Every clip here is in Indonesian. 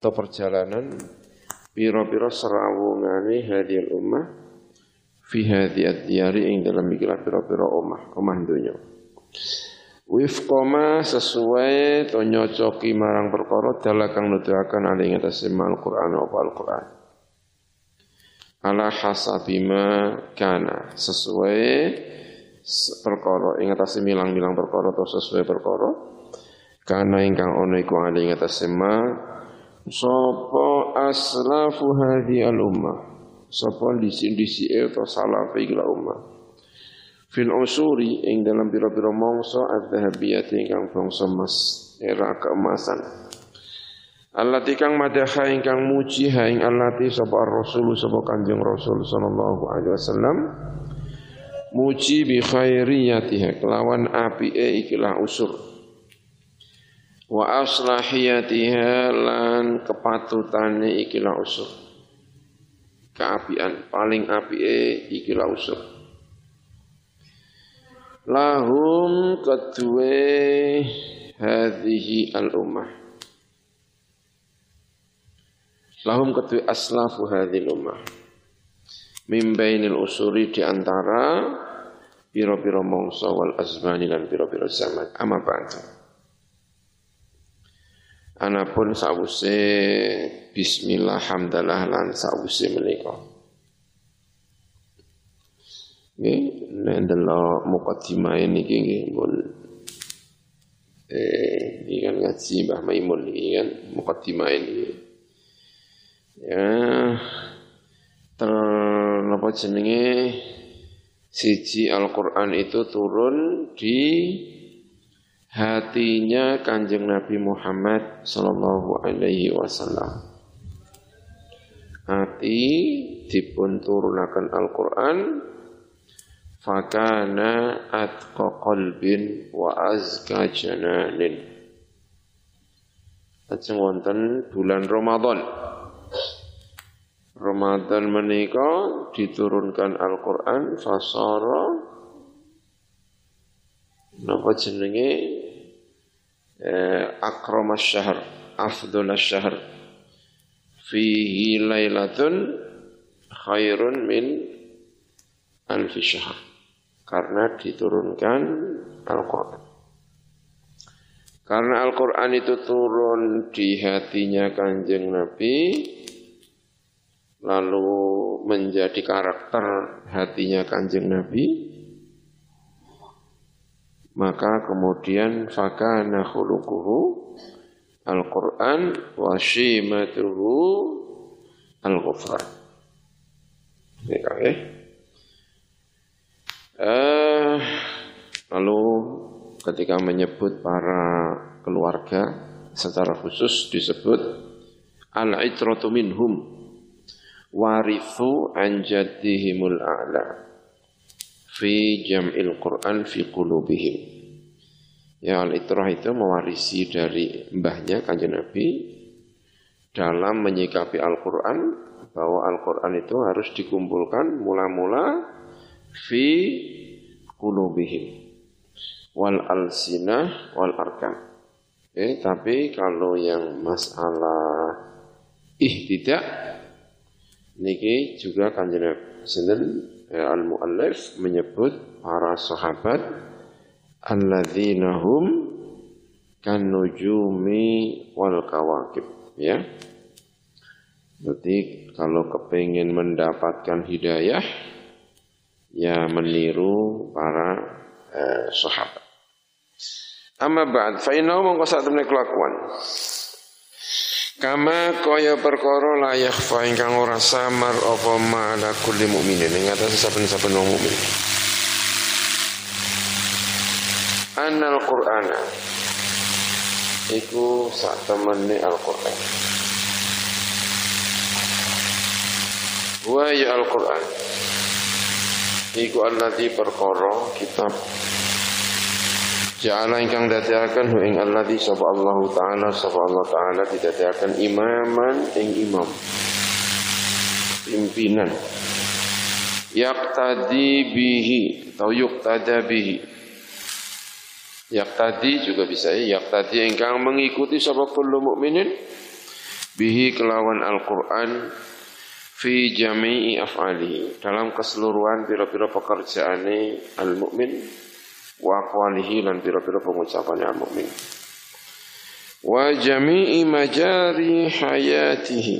atau perjalanan piro-piro serawungane hadil ummah fi hadhihi diyari ing dalam ikilah piro-piro ummah ummah dunya wifqama sesuai to nyocoki marang perkara dalah kang nuduhaken ali ing atase Al-Qur'an apa Al-Qur'an. Ala hasabima kana sesuai perkara ing atase milang-milang perkara atau sesuai perkara kana ingkang ono iku ali ing Sopo aslafu hadhi al ummah Sopo disi-disi atau salaf ikilah ummah Fil usuri ing dalam pira-pira mongso adz-dzahabiyah ingkang bangsa mas era keemasan. Allati kang madaha ingkang muji ha ing allati sapa rasul sapa Kanjeng Rasul sallallahu alaihi wasallam. Muji bi khairiyatiha kelawan apike ikilah usur wa aslahiyatiha lan kepatutane ikilah usur. Keapian paling apike ikilah usur. Lahum kedue hadhihi al ummah lahum kedue aslafu hadhil ummah. Min bainil usuri di antara piro-piro mongso wal azmani lan piro-piro zaman. Ama ba'du Anapun sawuse bismillah hamdalah lan sawuse menika. Nggih, nek delok mukadimah niki nggih pun eh iki kan ngaji Mbah Maimun iki kan mukadimah ini. Ya ter napa jenenge siji Al-Qur'an itu turun di hatinya kanjeng Nabi Muhammad Sallallahu Alaihi Wasallam. Hati dipun turunakan Al-Quran fakana atqa qalbin wa azka jananin. Lajeng wonten bulan Ramadan. Ramadan menika diturunkan Al-Qur'an fasara napa jenenge eh, akramas syahr afdhalas syahr. Fihi lailatun khairun min alfi syahr. Karena diturunkan Al-Qur'an. Karena Al-Quran itu turun di hatinya kanjeng Nabi Lalu menjadi karakter hatinya kanjeng Nabi maka kemudian fakana khuluquhu Al-Qur'an wa shimatuhu Al-Ghufran. Ini ya. Eh, lalu ketika menyebut para keluarga secara khusus disebut al-itratu minhum warithu an jaddihimul a'la fi jam'il Quran fi qulubihim. Ya al-itrah itu mewarisi dari mbahnya kanjeng Nabi dalam menyikapi Al-Quran bahwa Al-Quran itu harus dikumpulkan mula-mula fi qulubihim wal alsinah wal arkan. Eh, tapi kalau yang masalah ihtidak niki juga kanjeng Ya, al-muallif menyebut para sahabat alladzina hum kan nujumi wal kawakib ya. Jadi kalau kepingin mendapatkan hidayah ya meniru para eh, sahabat. Amma ba'd fa innahu kelakuan. Kama kaya perkara la yakhfa ingkang ora samar apa ma ala kulli mukminin ing atase saben-saben wong mukmin. Annal Qur'ana iku sak temene Al-Qur'an. Wa ya Al-Qur'an iku allati perkara kitab Ja'ala ingkang dadiaken hu ing alladzi sapa Allah taala sapa Allah taala didadiaken imaman ing imam. Pimpinan. Yaqtadi bihi atau yuqtada bihi. Yaqtadi juga bisa ya. Yaqtadi ingkang mengikuti sapa kullu mukminin bihi kelawan Al-Qur'an fi jami'i af'alihi dalam keseluruhan pira-pira pekerjaane al-mukmin wa aqwalihi lan pira-pira pengucapannya al-mukmin wa jami'i majari hayatihi.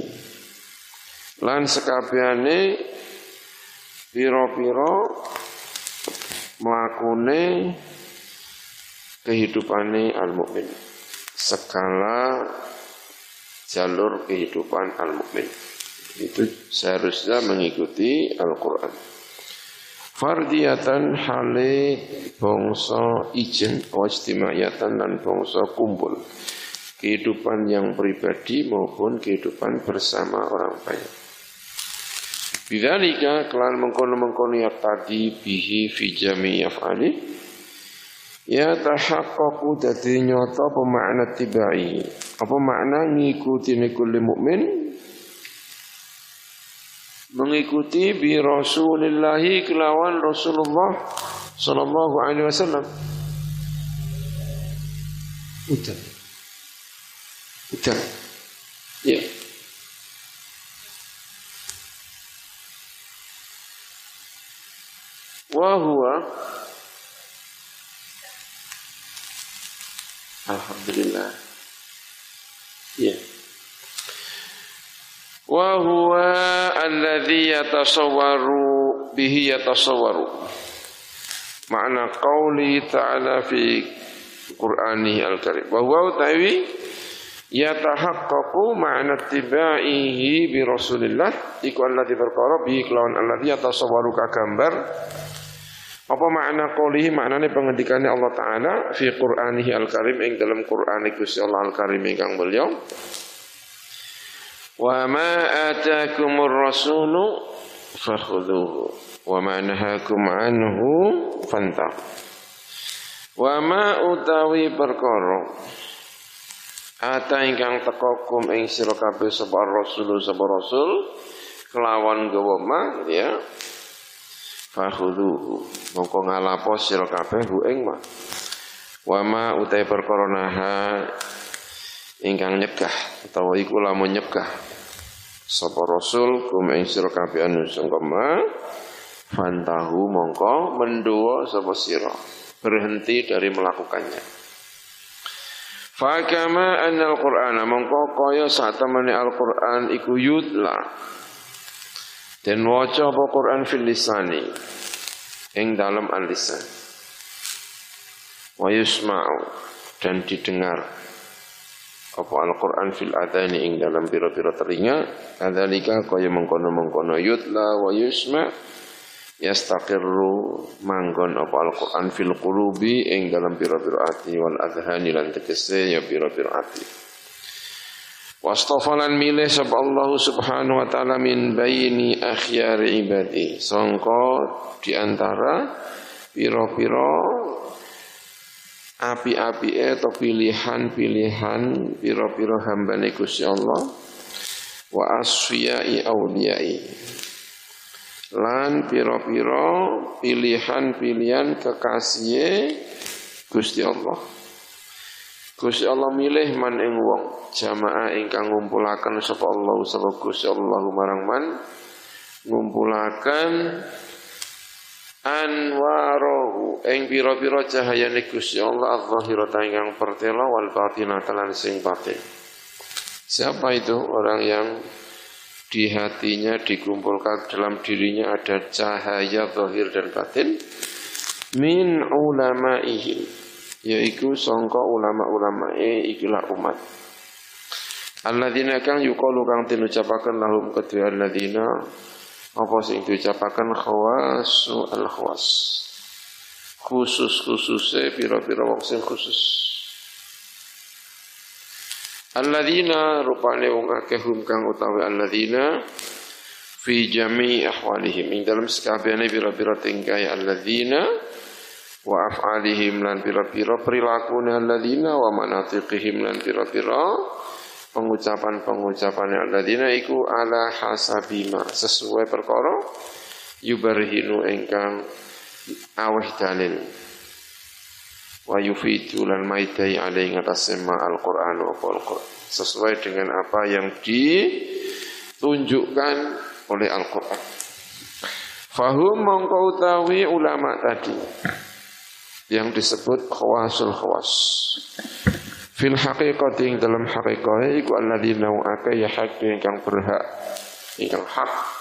Lan sekabehane pira-pira mlakune kehidupane al-mukmin segala jalur kehidupan al-mukmin itu seharusnya mengikuti Al-Quran. Fardiyatan hale bongso ijen wajistimayatan dan bongso kumpul. Kehidupan yang pribadi maupun kehidupan bersama orang banyak. Bidzalika kelan mengkono-mengkono ya tadi bihi fi jami yaf'ali ya tahaqqaqu dadi nyata apa makna tibai apa makna ngikuti kulli mukmin mengikuti bi Rasulillahi kelawan Rasulullah sallallahu alaihi wasallam. Udah. Udah. Ya. Wa huwa Alhamdulillah. Ya. Yeah wa huwa alladhi yatasawwaru bihi yatasawwaru. Makna qauli ta'ala fi Qur'ani al-Karim. Wa huwa utawi yatahaqqaqu ma'na tibaihi bi Rasulillah. Iku alladhi perkara bi kelawan alladhi yatasawwaru kagambar apa makna qaulihi maknane pengendikannya Allah taala fi Qur'anihi al-Karim ing dalam Qur'an Gusti Allah al-Karim ingkang mulya Wa ma atakumur rasulu fakhudhuhu wa ma nahakum anhu fantah. Wa ma utawi perkara ata ingkang teka kum ing sira kabeh sapa rasul sapa rasul kelawan gawa ma ya. Fakhudhuhu mongko ngalapo sira kabeh ing ma. Wa ma utawi perkara ingkang nyegah utawa iku lamun nyegah. Sapa rasul kum ing sira kabeh anu fantahu mongko mendoa sapa sira. Berhenti dari melakukannya. Fakama anna al-Qur'an mongko kaya sak temene Al-Qur'an iku yutla. Dan waca apa Qur'an fil lisani? Ing dalam al-lisan. Wa yusma'u dan didengar apa Al-Quran fil adhani ing dalam pira-pira telinga? Kadzalika kaya mengkono-mengkono yutla wa yusma yastaqirru manggon apa Al-Quran fil qulubi ing dalam pira-pira ati wal adhani lan tegese ya pira-pira ati. Wastafalan milih sab Allah subhanahu wa ta'ala min baini akhyari ibadi. Songko di antara piro-piro api-api atau pilihan-pilihan piro-piro hambane Gusti Allah. Wa asfiyai auliyai lan piro-piro pilihan-pilihan kekasih Gusti Allah. Gusti Allah milih man ing wong. Jamaah ingkang ngumpulaken sapa Allah sapa Gusti Allah marang man ngumpulaken anwarohu ing pira-pira cahayane Gusti Allah az-zahirata ingkang pertela wal batinata lan sing batin. Siapa itu orang yang di hatinya dikumpulkan dalam dirinya ada cahaya zahir dan batin? Min ulamaihim yaitu sangka ulama-ulama e ikilah umat. Alladzina kang yuqalu kang tinucapaken lahum kedua alladzina apa sing diucapaken? Khawasu al khawas khusus khususnya pira-pira wong sing khusus. Alladzina rupane wong akeh hum kang utawi alladzina fi jami ahwalihim. Ing dalam sekabehane pira-pira tingkai alladzina wa af'alihim lan pira-pira perilakune alladzina wa manatiqihim lan pira-pira pengucapan-pengucapan alladzina iku ala hasabima sesuai perkara yubarhinu engkang aweh dalil. Wa yufidu lan maidai alaihi atas sema Al-Qur'an wa Al-Qur'an sesuai dengan apa yang ditunjukkan oleh Al-Qur'an. Fahum mongko utawi ulama tadi. Yang disebut khawasul khawas. Fil haqiqati dalam haqiqah iku alladzina aka ya hak ingkang berhak ingkang hak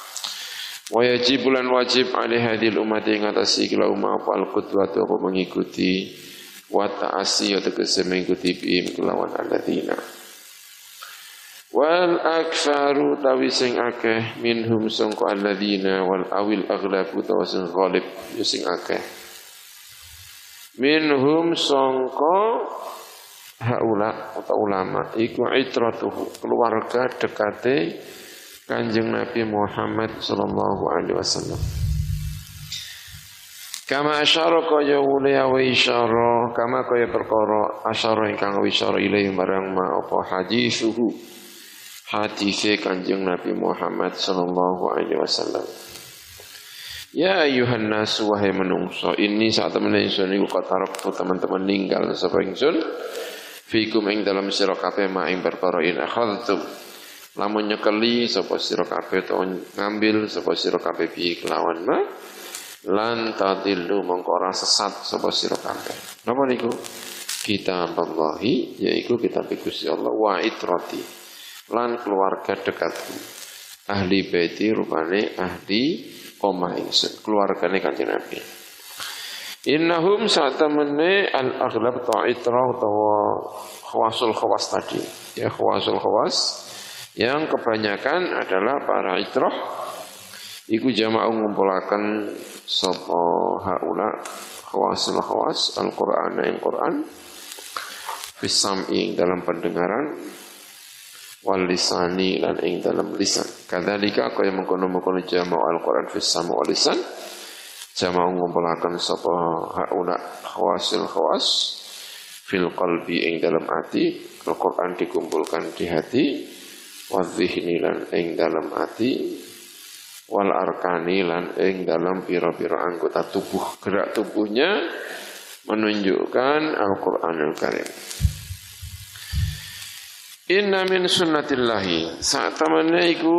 wa yajib lan wajib alih hadil umat ing atas ikla umat apa al qudwatu mengikuti wa ta'asi atau tegese mengikuti bihim kelawan alladzina. Wal aktsaru tawi sing akeh minhum sangka alladzina wal awil aghlabu tawi sing ghalib ya sing akeh. Minhum sangka haula atau ulama iku itratuhu keluarga dekate Kanjeng Nabi Muhammad sallallahu alaihi wasallam. Kama asyara kaya ulia wa isyara Kama kaya perkara asyara ingkang isyara ilaih marang ma apa hadisuhu Hadise kanjeng Nabi Muhammad sallallahu alaihi wasallam. Ya ayuhan nasu wahai menungso ini saat temen ingsun iku katarok teman-teman ninggal sapa ingsun? Fikum ing dalam sira kabeh ma perkara in akhadtum lamun nyekeli sapa sira kabeh to ngambil sapa sira kabeh bi kelawan ma lan tadillu mongko ora sesat sapa sira kabeh. Napa niku? Kitab Allah yaiku kitab Gusti Allah wa itrati lan keluarga dekatku. Ahli baiti rupane ahli omah ingsun, keluargane Kanjeng Nabi. Innahum sa'tamane al-aghlab ta'itra utawa khawasul khawas tadi. Ya khawasul khawas yang kebanyakan adalah para itrah Iku jama'u ngumpulaken sapa haula khawasul khawas Al-Qur'an ing Qur'an. Fisam'i dalam pendengaran wal lisani lan ing dalam lisan. Kadzalika kaya mengkono-mengkono jama'u Al-Qur'an fisam wal lisan. Jama'u ngumpulaken sapa haula khawasul khawas fil qalbi ing dalam hati. Al-Qur'an dikumpulkan di hati wa ing dalam hati wal arkani lan ing dalam pira-pira anggota tubuh gerak tubuhnya menunjukkan Al-Qur'anul Karim Inna min sunnatillahi saat tamannya iku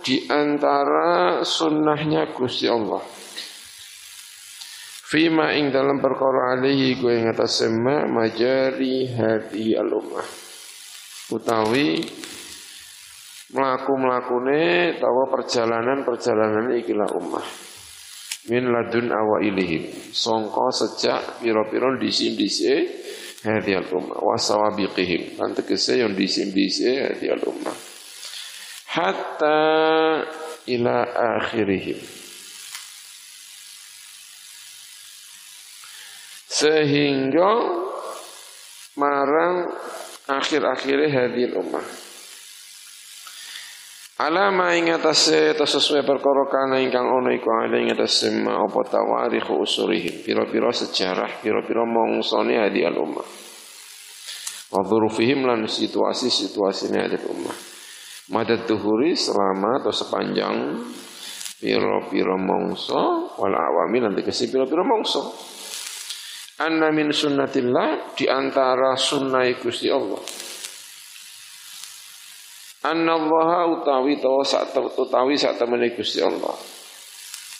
di antara sunnahnya Gusti Allah. Fima ing dalam perkara alihi ing atas sema majari hadi al ummah. Utawi melaku-melakune tawa perjalanan-perjalanan ikilah ummah min ladun awa ilihim songko sejak piro-piro disim-disi hadiyal ummah wasawabiqihim dan tegese yang disim-disi hadiyal ummah hatta ila akhirihim. Sehingga marang akhir-akhirnya hadiyal ummah Alama ing atase ta sesuai perkara kana ingkang ana iku ana ing atase ma apa tawarikh usurihim pira-pira sejarah pira-pira mongsone hadi al ummah wa dzurufihim lan situasi-situasine hadi ummah madad tuhuri selama atau sepanjang pira-pira mongso wal awami lan tegese pira-pira mongso anna min sunnatillah di antara sunnah Gusti Allah Annallaha utawi tawa sak utawi sak temene Gusti Allah.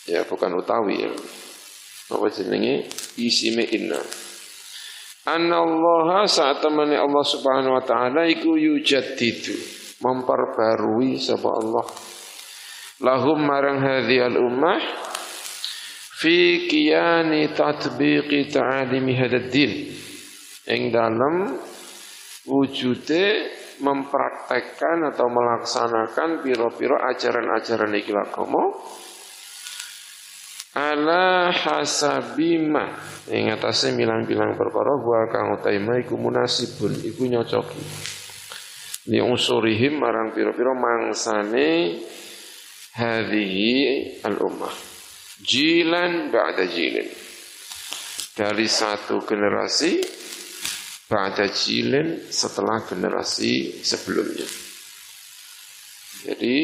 Ya bukan utawi ya. Apa jenenge? Isime inna. Annallaha sak temene Allah Subhanahu wa taala iku yujaddidu, memperbarui sapa Allah. Lahum marang hadhil ummah fi qiyani tatbiqi ta'alimi hadad din. Ing dalam wujude mempraktekkan atau melaksanakan piro-piro ajaran-ajaran ikilah agama ala hasabima. Ing atase bilang-bilang perkara gua kang utaima iku munasibun iku nyocoki. Li unsurihim marang piro-piro mangsane hadhihi al ummah jilan ba'da jilin. Dari satu generasi Ba'da jilin setelah generasi sebelumnya. Jadi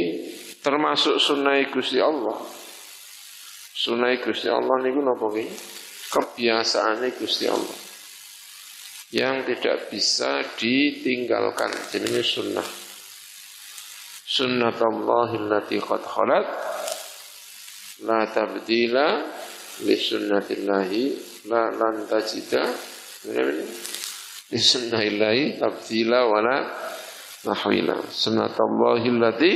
termasuk sunnah Gusti Allah. Sunnah Gusti Allah niku napa ki? Kebiasaane Gusti Allah. yang tidak bisa ditinggalkan. Jenisnya sunnah. Sunnatullahi allati qad khalat la tabdila li sunnatillahi la lan tajida li sunnatillahi tabdila wala nahwila. Sunnatullahi allati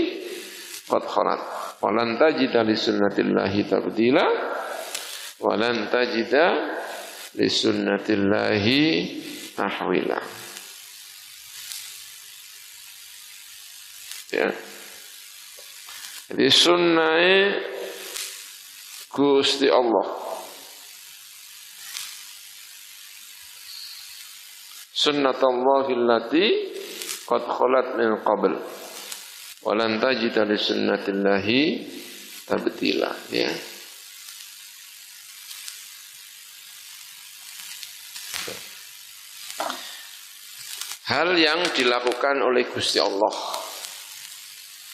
qad khalat wa lan tajida li sunnatillahi tabdila wa lan tajida li sunnatillahi tahwila. Ya. Jadi sunnah Gusti Allah. Sunnatullahi allati qad khalat min qabl. Walan tajida li sunnatillahi tabtila. Ya. hal yang dilakukan oleh Gusti Allah.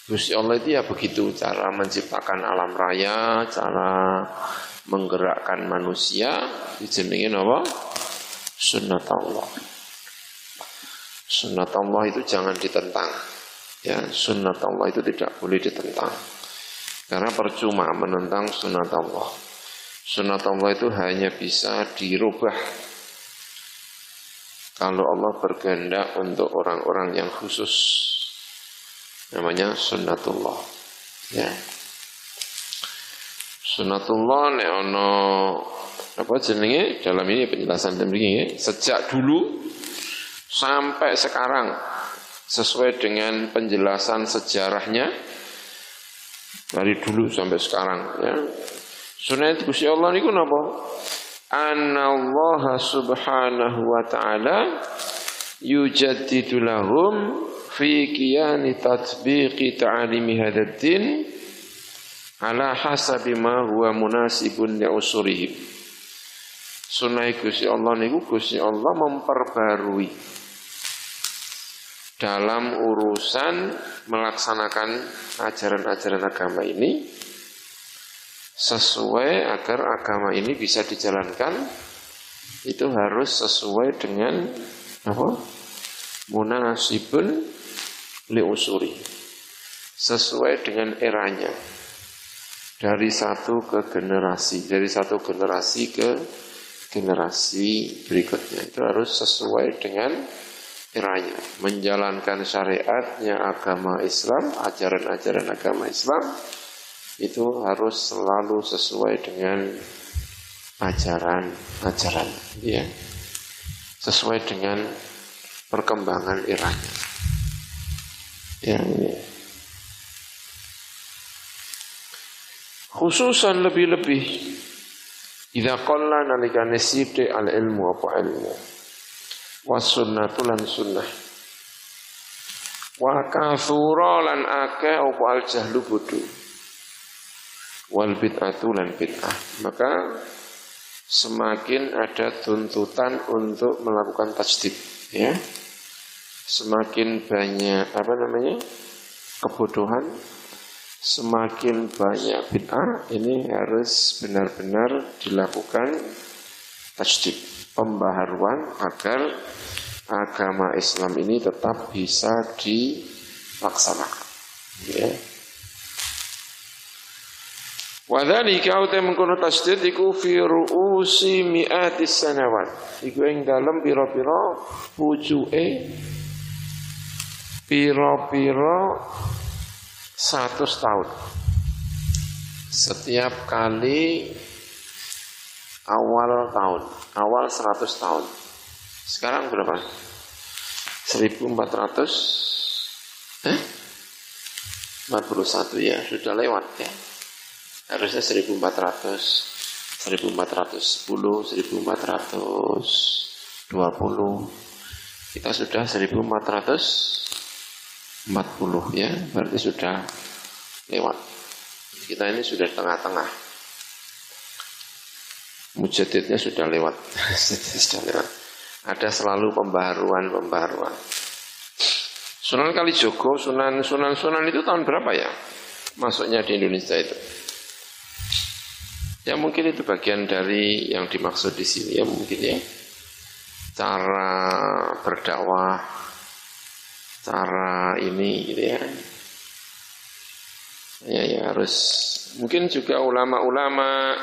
Gusti Allah itu ya begitu cara menciptakan alam raya, cara menggerakkan manusia, dijenengin apa? Sunnat Allah. Sunnat Allah itu jangan ditentang. Ya, sunnat Allah itu tidak boleh ditentang. Karena percuma menentang sunnat Allah. Sunnat Allah itu hanya bisa dirubah kalau Allah berkehendak untuk orang-orang yang khusus namanya sunnatullah ya sunnatullah nek ono apa jenenge dalam ini penjelasan demikian sejak dulu sampai sekarang sesuai dengan penjelasan sejarahnya dari dulu sampai sekarang ya. Sunnah itu Allah niku napa? Allah subhanahu wa ta'ala yujaddidu lahum fi qiyani tatbiqi ta'alimi din ala hasabi ma huwa munasibun li usurihim. Sunnah Gusti Allah niku Gusti Allah memperbarui dalam urusan melaksanakan ajaran-ajaran agama ini sesuai agar agama ini bisa dijalankan itu harus sesuai dengan apa? munasibun liusuri sesuai dengan eranya. Dari satu ke generasi dari satu generasi ke generasi berikutnya. Itu harus sesuai dengan eranya menjalankan syariatnya agama Islam ajaran-ajaran agama Islam itu harus selalu sesuai dengan ajaran-ajaran ya sesuai dengan perkembangan eranya. Ya ini khususan lebih-lebih idza qalla nalikane sithik al ilmu apa ilmu was sunnatu lan sunnah wa kathura lan akeh apa al jahlu bodho wal bid'atu lan bid'ah. Maka semakin ada tuntutan untuk melakukan tajdid, ya. Semakin banyak apa namanya? kebodohan, semakin banyak bid'ah, ini harus benar-benar dilakukan tajdid, pembaharuan agar agama Islam ini tetap bisa dilaksanakan. Ya. Wadzalika uta mengkono tasdid iku fi ru'usi mi'atis sanawat. Iku ing dalem pira-pira pucuke pira-pira 100 tahun. Setiap kali awal tahun, awal 100 tahun. Sekarang berapa? 1400 eh? 41 ya, sudah lewat ya. Harusnya 1400 1410 1420 kita sudah 1440 ya. Berarti sudah lewat. Kita ini sudah tengah-tengah mujadidnya sudah lewat sudah lewat ada selalu pembaharuan-pembaharuan Sunan Kalijogo, Sunan Sunan Sunan itu tahun berapa ya? Masuknya di Indonesia itu. Ya mungkin itu bagian dari yang dimaksud di sini ya mungkin ya. cara berdakwah, cara ini gitu ya. Ya, ya harus mungkin juga ulama-ulama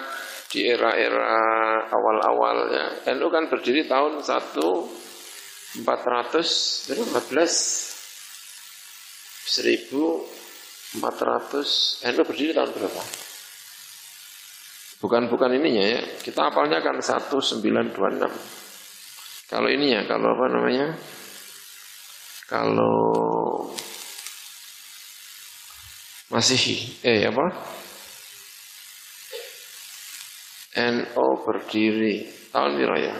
di era-era awal-awal ya. NU kan berdiri tahun 1414 1400 NU berdiri tahun berapa? Bukan bukan ininya ya. Kita apalnya kan 1926. Kalau ini ya, kalau apa namanya? Kalau Masihi, eh apa? NO berdiri tahun ya?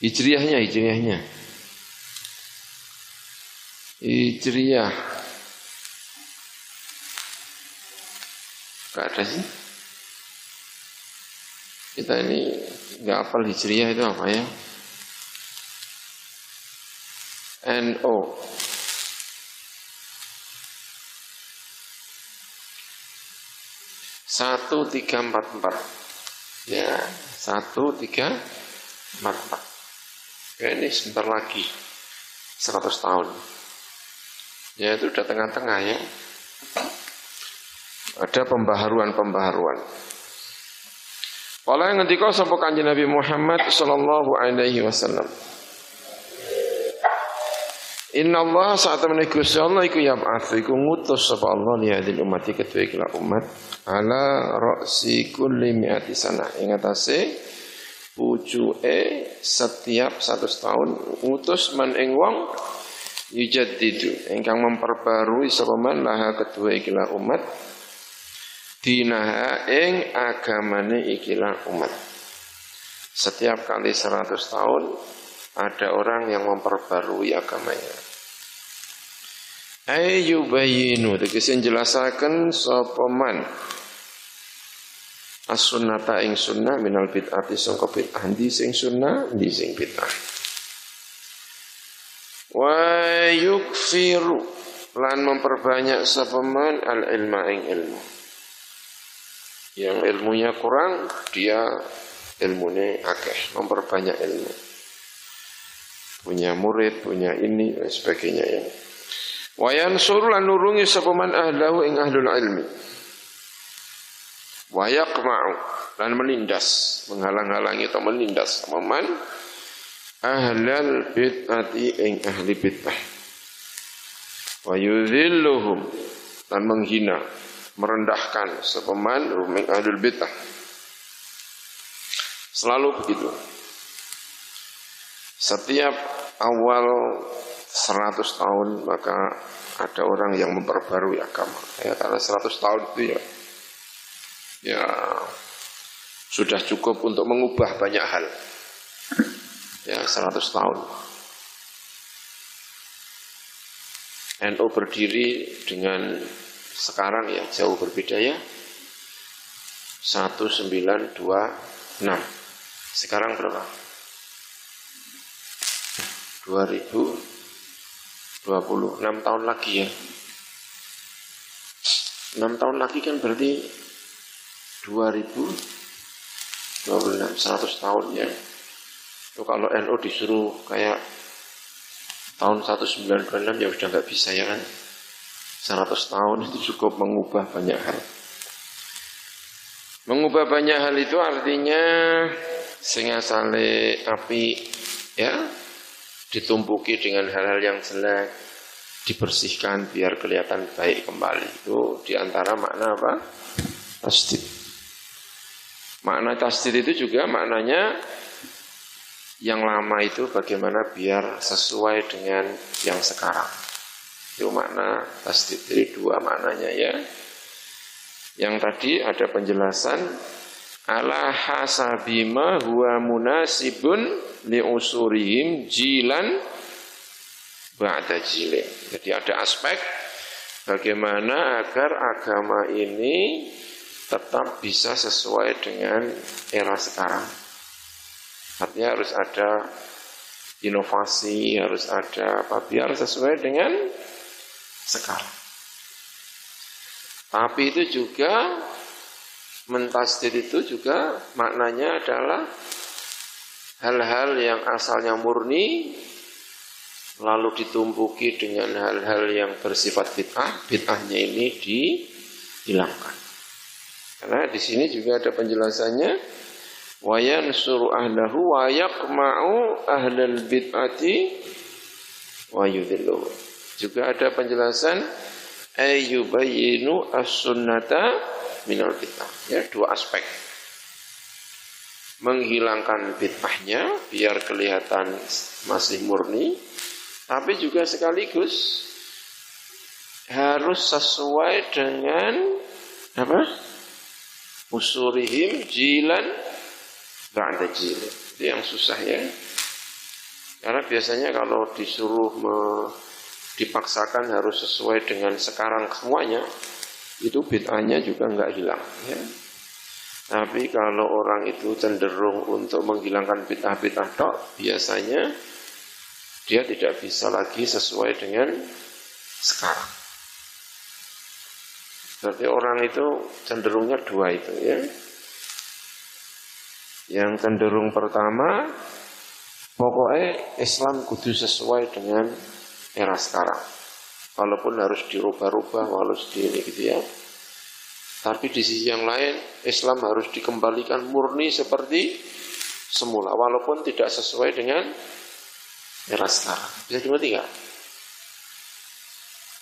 Hijriahnya, hijriahnya. Hijriah. Gak ada sih. Kita ini nggak hafal hijriah itu apa ya? NO. Satu tiga empat empat. Ya, satu tiga empat empat. Ya, ini sebentar lagi seratus tahun. Ya itu udah tengah-tengah ya. Ada pembaharuan-pembaharuan. Kala ngendika sapa Kanjeng Nabi Muhammad sallallahu alaihi wasallam. Inna Allah saat Gusti Allah iku yab'atsu iku ngutus sapa Allah li umat kila umat ala ra'si kulli mi'ati sana. Ing atase pucuke setiap satu tahun ngutus man ing wong yujaddidu. Ingkang memperbarui sapa man laha kedua kila umat dinaha ing agamane ikilah umat. Setiap kali seratus tahun ada orang yang memperbarui agamanya. Ayyubayinu tegese jelasaken sapa man as-sunnata ing sunnah minal bid'ati sangka bid'ah di sing sunnah di sing bid'ah. Wa yukfiru lan memperbanyak sapa man al ilma ing ilmu. Yang ilmunya kurang dia ilmunya akeh, memperbanyak ilmu punya murid, punya ini dan sebagainya ya. Wayan surulan nurungi sepaman ahlahu ing ahlul ilmi. Wayak mau dan menindas, menghalang-halangi atau menindas sepaman ahlal bid'ati ing ahli bid'ah. Wa yudhilluhum dan menghina, merendahkan sepaman ing ahlul bid'ah. Selalu begitu. Setiap awal 100 tahun maka ada orang yang memperbarui agama. Ya karena 100 tahun itu ya ya sudah cukup untuk mengubah banyak hal. Ya 100 tahun. NU berdiri dengan sekarang ya jauh berbeda ya. 1926. Sekarang berapa? 2026 tahun lagi ya. 6 tahun lagi kan berarti 2026 100 tahun ya. Itu kalau NU disuruh kayak tahun 1926 ya sudah nggak bisa ya kan. 100 tahun itu cukup mengubah banyak hal. Mengubah banyak hal itu artinya sehingga sale api ya ditumpuki dengan hal-hal yang jelek, dibersihkan biar kelihatan baik kembali. Itu di antara makna apa? Tasdid. Makna tasdid itu juga maknanya yang lama itu bagaimana biar sesuai dengan yang sekarang. Itu makna tasdid. Jadi dua maknanya ya. Yang tadi ada penjelasan ala hasabima huwa munasibun li usurihim jilan ba'da jilin. Jadi ada aspek bagaimana agar agama ini tetap bisa sesuai dengan era sekarang. Artinya harus ada inovasi, harus ada apa biar sesuai dengan sekarang. Tapi itu juga Mentasdid itu juga maknanya adalah hal-hal yang asalnya murni lalu ditumpuki dengan hal-hal yang bersifat bid'ah, bid'ahnya ini dihilangkan. Karena di sini juga ada penjelasannya wa yansuru ahlahu wa yaqma'u ahlal bid'ati wa yudhillu. Juga ada penjelasan ayyubayyinu as-sunnata minal bid'ah. Ya, dua aspek menghilangkan bid'ahnya biar kelihatan masih murni tapi juga sekaligus harus sesuai dengan apa? Usurihim jilan ba'da jilan itu yang susah ya. Karena biasanya kalau disuruh me, dipaksakan harus sesuai dengan sekarang semuanya itu bid'ahnya juga nggak hilang ya tapi kalau orang itu cenderung untuk menghilangkan bid'ah-bid'ah tok, biasanya dia tidak bisa lagi sesuai dengan sekarang. Berarti orang itu cenderungnya dua itu ya. Yang cenderung pertama, pokoknya Islam kudu sesuai dengan era sekarang. Walaupun harus dirubah-rubah, di ini gitu ya. Tapi di sisi yang lain Islam harus dikembalikan murni seperti semula walaupun tidak sesuai dengan era sekarang. Bisa dimengerti nggak?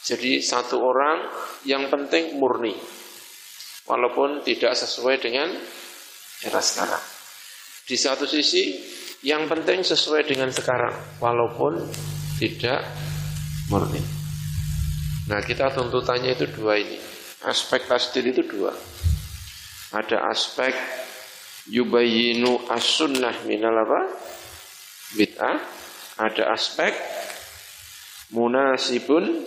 Jadi satu orang yang penting murni walaupun tidak sesuai dengan era sekarang. Di satu sisi yang penting sesuai dengan sekarang walaupun tidak murni. Nah kita tuntutannya itu dua ini aspek tasdil itu dua. Ada aspek yubayinu as-sunnah minal apa? Bid'ah. Ada aspek munasibun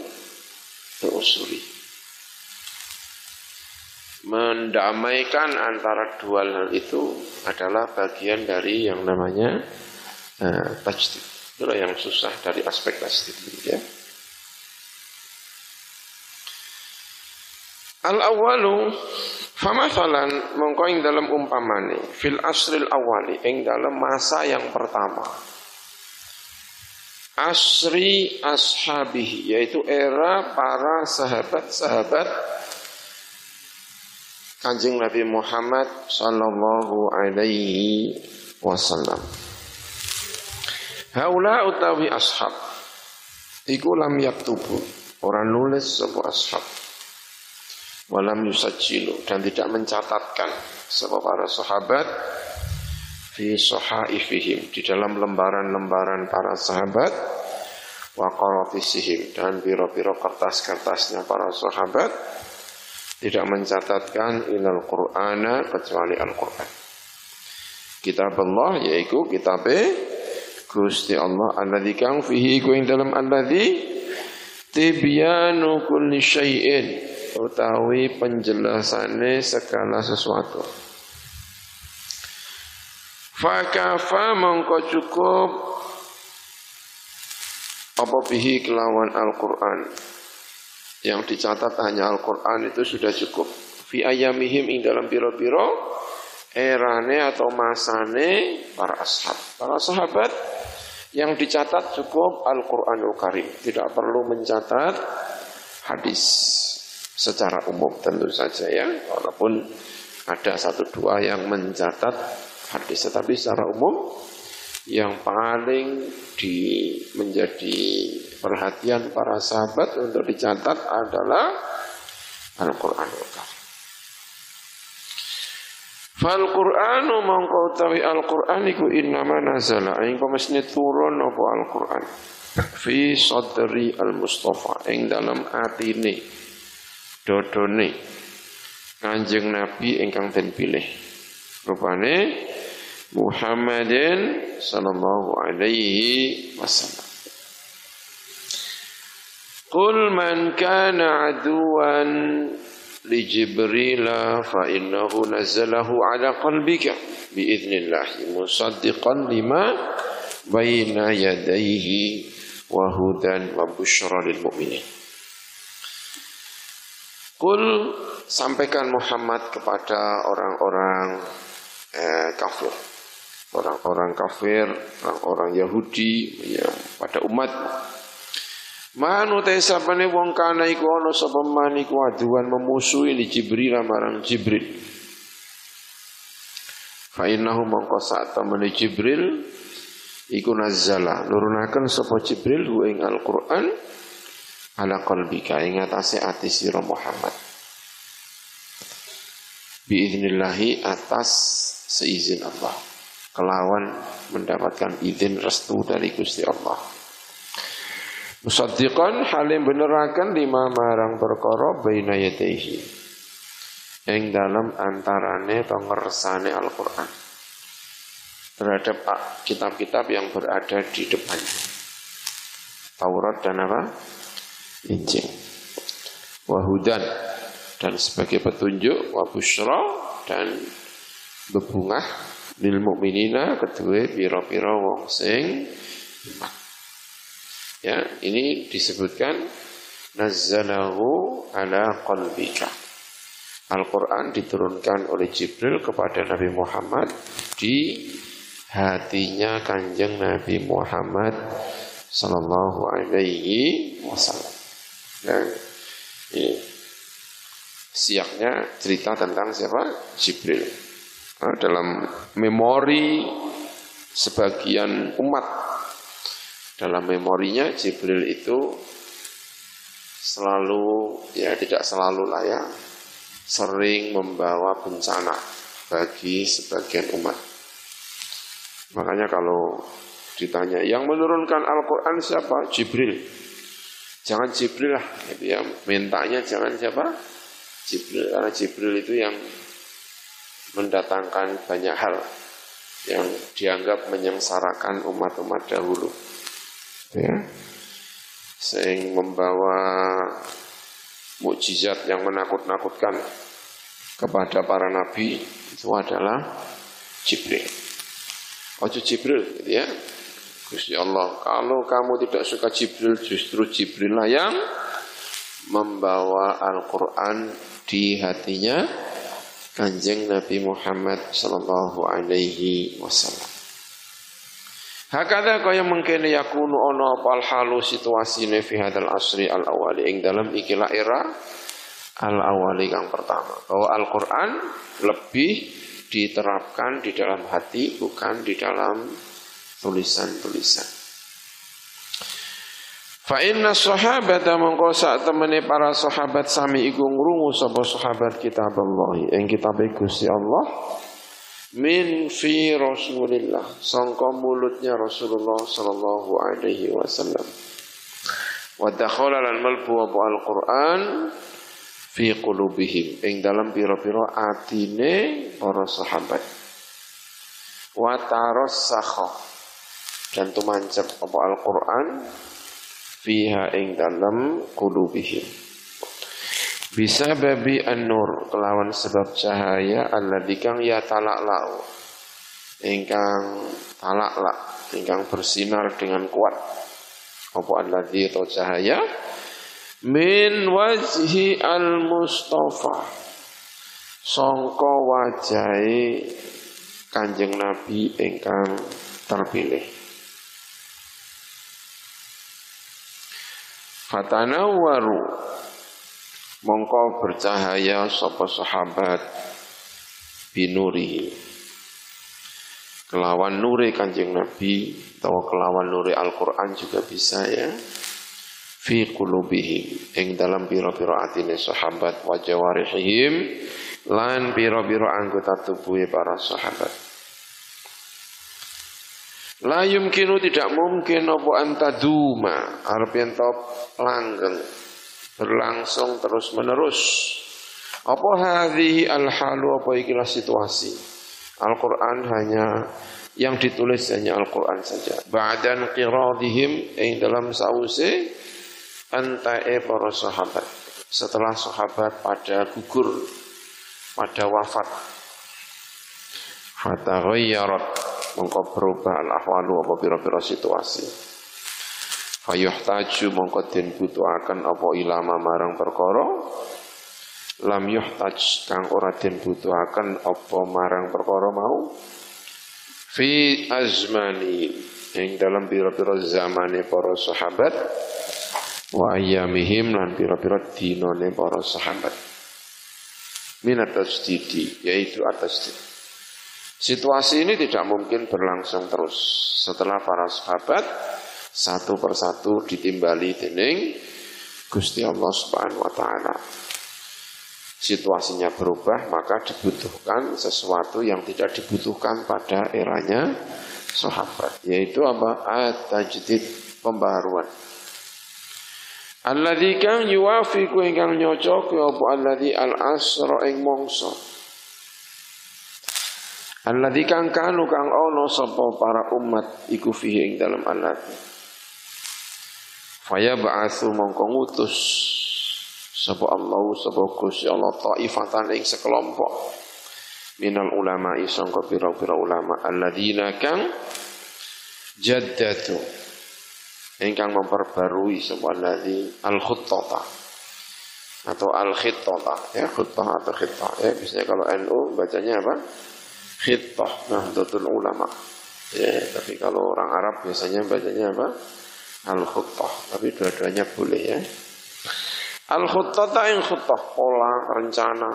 usuli. Mendamaikan antara dua hal itu adalah bagian dari yang namanya uh, tajdid. Itulah yang susah dari aspek tajdid ya. Al awalu famasalan mongko ing dalam umpamane fil asril awali ing dalam masa yang pertama. Asri ashabihi yaitu era para sahabat-sahabat Kanjeng Nabi Muhammad sallallahu alaihi wasallam. Haula utawi ashab iku lam yaktubu orang nulis sebuah ashab walam yusajilu dan tidak mencatatkan sebab para sahabat fi sahaifihim di dalam lembaran-lembaran para sahabat wa qaratisihim dan biro-biro kertas-kertasnya para sahabat tidak mencatatkan ilal qur'ana kecuali Al-Qur'an. Kitab Allah yaitu kitab Gusti Allah alladzi kang fihi ku dalam alladzi tibyanu kulli syai'in utawi penjelasane segala sesuatu. Fakafa mongko cukup. Apa bihi kelawan Al-Quran? Yang dicatat hanya Al-Quran itu sudah cukup. Fi ayamihim ing dalam biro-biro erane atau masane para ashab. Para sahabat yang dicatat cukup Al-Quranul Karim. Tidak perlu mencatat hadis secara umum tentu saja ya. Walaupun ada satu dua yang mencatat hadis tetapi secara umum yang paling di menjadi perhatian para sahabat untuk dicatat adalah Al-Qur'anul Karim. Fal Qur'anu mongko utawi Al-Qur'an iku innama nazala. Ing pemesne turun apa Al-Qur'an? Fi sadri al-Mustafa. Ing dalam atine dodone Kanjeng Nabi ingkang den pilih. Rupane Muhammadin sallallahu alaihi wasallam. Qul man kana aduwan li Jibril fa innahu nazzalahu ala qalbika bi idznillah musaddiqan lima baina yadayhi wa hudan wa busyra lil mu'minin. Kul sampaikan Muhammad kepada orang-orang eh, kafir. orang-orang kafir, orang-orang Yahudi yang pada umat Manu te sapane wong kana iku ana sapa man iku aduan memusuhi li Jibril marang Jibril. Fa innahu mongko sak Jibril iku nazzala nurunaken sapa Jibril hu ing Al-Qur'an ala qalbika ing atase ati sira Muhammad. Biiznillahi atas seizin Allah. Kelawan mendapatkan izin restu dari Gusti Allah. Musaddiqan halim benerakan lima marang perkara baina yadaihi. Yang dalam antarane atau ngersane Al-Quran. Terhadap kitab-kitab yang berada di depannya. Taurat dan apa? Injil. Wahudan dan sebagai petunjuk wa dan bebungah lil mukminina kedua pira-pira wong sing. Ya, ini disebutkan nazzalahu ala qalbika. Al-Quran diturunkan oleh Jibril kepada Nabi Muhammad di hatinya kanjeng Nabi Muhammad Sallallahu Alaihi Wasallam. Dan ini siaknya cerita tentang siapa? Jibril. Nah, dalam memori sebagian umat dalam memorinya Jibril itu selalu ya tidak selalu lah ya sering membawa bencana bagi sebagian umat. Makanya kalau ditanya yang menurunkan Al-Quran siapa? Jibril. Jangan Jibril lah, gitu ya. Mintanya jangan siapa? Jibril. Karena Jibril itu yang mendatangkan banyak hal yang dianggap menyengsarakan umat-umat dahulu ya sing membawa mukjizat yang menakut-nakutkan kepada para nabi itu adalah Jibril. Ojo Jibril gitu ya. Gusti Allah, kalau kamu tidak suka Jibril, justru Jibril lah yang membawa Al-Quran di hatinya. Kanjeng Nabi Muhammad Sallallahu Alaihi Wasallam. Hakada kaya mengkene yakunu ono apa halu situasine fi hadal asri al awali ing dalam ikilah era al awali kang pertama. Bahwa Al Quran lebih diterapkan di dalam hati bukan di dalam tulisan-tulisan. Fa inna sahabata mongko sak temene para sahabat sami iku ngrungu sapa sahabat kitab Allah ing kitab Gusti Allah min fi Rasulillah sangka mulutnya Rasulullah sallallahu alaihi wasallam. Wa dakhala lan malbu al-Qur'an fi qulubihim ing dalam pira-pira atine para sahabat. Wa tarassakha dan tumancep apa Al-Qur'an? Fiha ing dalam qulubihim. Bisa babi an-nur kelawan sebab cahaya alladzi kang ya talaklau ingkang talakla ingkang bersinar dengan kuat. Apa alladzi atau cahaya? Min wajhi al-mustafa. Sangka wajahe Kanjeng Nabi ingkang terpilih Fatanawwaru mongko bercahaya sapa sahabat binuri. Kelawan nuri kanjeng Nabi atau kelawan nuri Al-Quran juga bisa ya. Fi qulubihim ing dalam pira-pira atine sahabat wa jawarihim lan pira-pira anggota tubuh para sahabat La yumkinu tidak mungkin apa antaduma arep yen langgeng berlangsung terus menerus. Apa hadhihi al-halu apa ikilah situasi? Al-Quran hanya yang ditulis hanya Al-Quran saja. Ba'dan qiradihim yang dalam sause antae para sahabat. Setelah sahabat pada gugur, pada wafat. Fataghayyarat mengko berubah al-ahwalu apa pira-pira situasi. Fayuhtaju mongko den butuhaken apa ilama marang perkara. Lam yuhtaj kang ora den butuhaken apa marang perkara mau. Fi azmani yang dalam pira-pira zamane para sahabat. Wa ayyamihim lan pira-pira dinone para sahabat. Minat tasdidi yaitu atas Situasi ini tidak mungkin berlangsung terus. Setelah para sahabat satu persatu ditimbali dening Gusti Allah Subhanahu wa taala. Situasinya berubah, maka dibutuhkan sesuatu yang tidak dibutuhkan pada eranya sahabat, yaitu apa? At-tajdid, pembaruan. Alladzi kang yuwafiqu ingkang nyocok ya apa alladzi al-asra ing mongso. Alladzi kang kanu kang ono sapa para umat iku fihi ing dalam alladzi. Faya ba'atsu mongko ngutus sapa Allah sapa Gusti Allah taifatan ing sekelompok minal ulama sangka pira-pira ulama alladzina kang jaddatu ingkang memperbarui semua alladzi al-khuttata atau al-khittata ya khuttah atau khittah ya biasanya kalau NU bacanya apa khittah nahdlatul ulama. Ya tapi kalau orang Arab biasanya bacanya apa? Al-khuttah tapi dua-duanya boleh ya. Al-khuttata yang khuttah pola rencana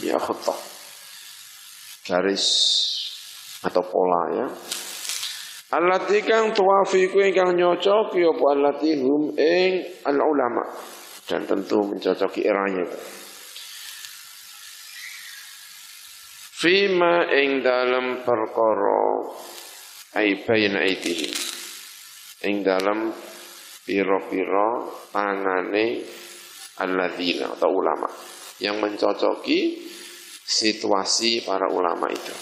ya khuttah garis atau pola ya. Allati kang tuwafiku ingkang nyocok ya apa allati hum ing al ulama dan tentu mencocoki eranya itu. Fima ing dalam perkara ai bayin aidihim. Ing dalam piro-piro tangane alladzina atau ulama yang mencocoki situasi para ulama itu.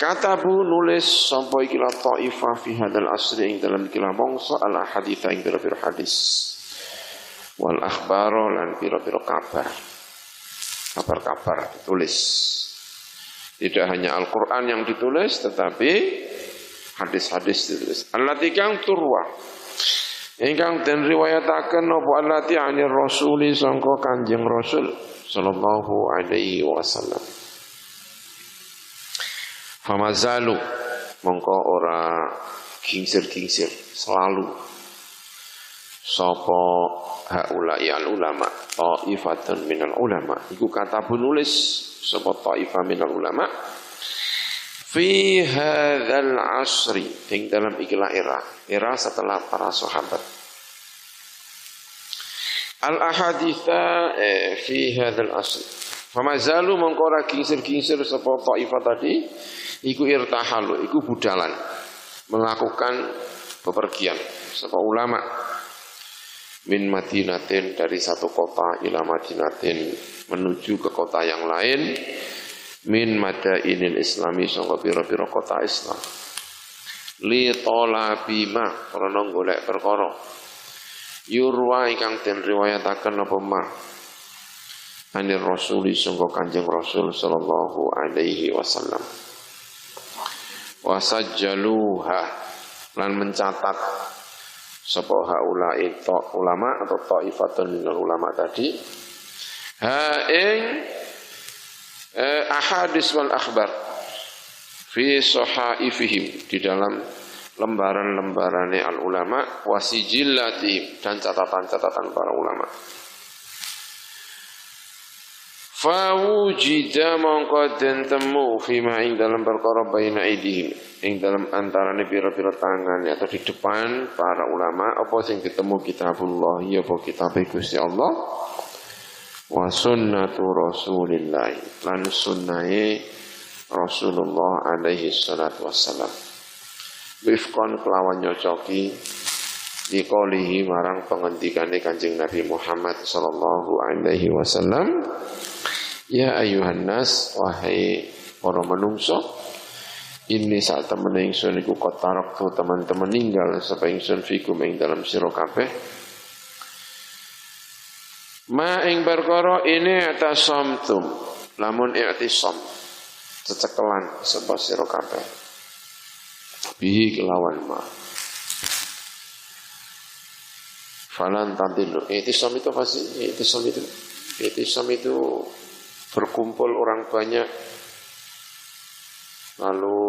Katabu nulis sampai ikilah ta'ifah fi hadal asri ing dalam ikilah mongso ala haditha ing biro-biro hadis. Wal akhbaro lan biro-biro kabar kabar-kabar ditulis. Tidak hanya Al-Quran yang ditulis tetapi hadis-hadis ditulis. Allati kang turwa. Ingkang den riwayataken apa allati anir rasuli sangka kanjeng rasul sallallahu alaihi wasallam. Famazalu mongko ora kingsir-kingsir selalu sapa haula'i al ulama? Taifatun minal ulama. Iku kata penulis sapa taifah minal ulama? Fi hadzal asri ing dalam ikilah era. Era setelah para sahabat. Al ahaditha eh, fi hadzal asri. Famazalu mongko ora kingsir-kingsir sapa taifah tadi iku irtahalu, iku budalan. Melakukan bepergian. Sebab ulama min Madinatin dari satu kota ila Madinatin menuju ke kota yang lain min madainil islami sangka pira-pira kota Islam. Li talabima karena golek perkara. Yurwa ingkang den riwayataken apa ma? Anir rasuli sangka kanjeng rasul sallallahu alaihi wasallam. Wasajjaluha lan mencatat sapa haula itu ulama atau taifatun minal ulama tadi? Ha ing eh, ahadis wal akhbar fi sahaifihim di dalam lembaran-lembarane al ulama wasijillati dan catatan-catatan para ulama Fawujida mongko den temu fima ing dalam perkara baina aidihim ing dalam antarane pira-pira tangan atau di depan para ulama. Apa sing ketemu kitabullah? Ya apa kitab Gusti Allah? Wa sunnatu Rasulillah. Lan sunnahe Rasulullah alaihi salatu wassalam. Wifqan kelawan nyocoki dikolihi marang pengendikane Kanjeng Nabi Muhammad sallallahu alaihi wasallam Ya ayuhan nas wahai para manungso ini saat temen ingsun iku kotarok tu teman-teman ninggal sapa ingsun fikum ing dalam sira kabeh. Ma ing perkara ini atas somtum lamun i'tisam cecekelan sapa sira kabeh. Bihi kelawan ma. Falan tantilu I'tisam itu pasti I'tisam itu I'tisam itu berkumpul orang banyak lalu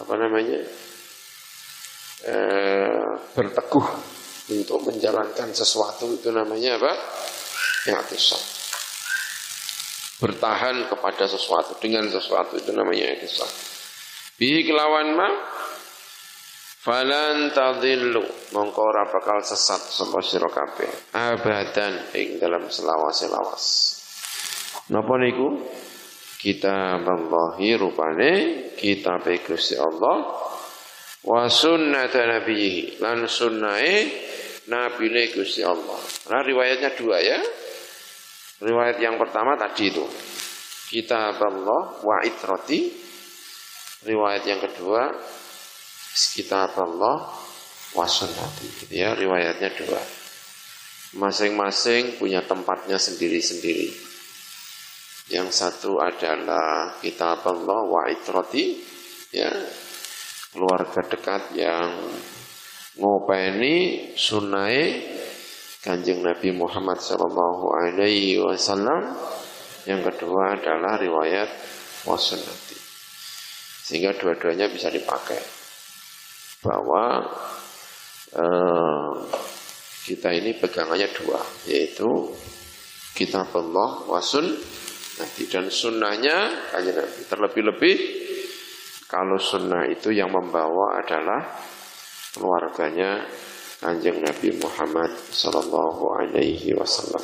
apa namanya eh, berteguh untuk menjalankan sesuatu itu namanya apa? I'tisam. Bertahan kepada sesuatu dengan sesuatu itu namanya i'tisam. Bihi kelawan ma Falan tadillu mongko ora bakal sesat sapa sira kabeh abadan ing dalam selawas-selawas. Napa niku? Kitab Allah rupane kitab Gusti Allah wa sunnat nabiyhi lan sunnahe nabine Gusti Allah. Nah riwayatnya dua ya. Riwayat yang pertama tadi itu kitab Allah wa itrati. Riwayat yang kedua kitab Allah wa sunnati. Gitu ya riwayatnya dua. Masing-masing punya tempatnya sendiri-sendiri. Yang satu adalah kitab Allah wa itrati ya keluarga dekat yang ngopeni sunai kanjeng Nabi Muhammad Sallallahu Alaihi Wasallam. Yang kedua adalah riwayat wasunati. Sehingga dua-duanya bisa dipakai. Bahwa eh, kita ini pegangannya dua, yaitu kitab Allah wasun nanti dan sunnahnya kanjeng Nabi. Terlebih-lebih kalau sunnah itu yang membawa adalah keluarganya Kanjeng Nabi Muhammad sallallahu alaihi wasallam.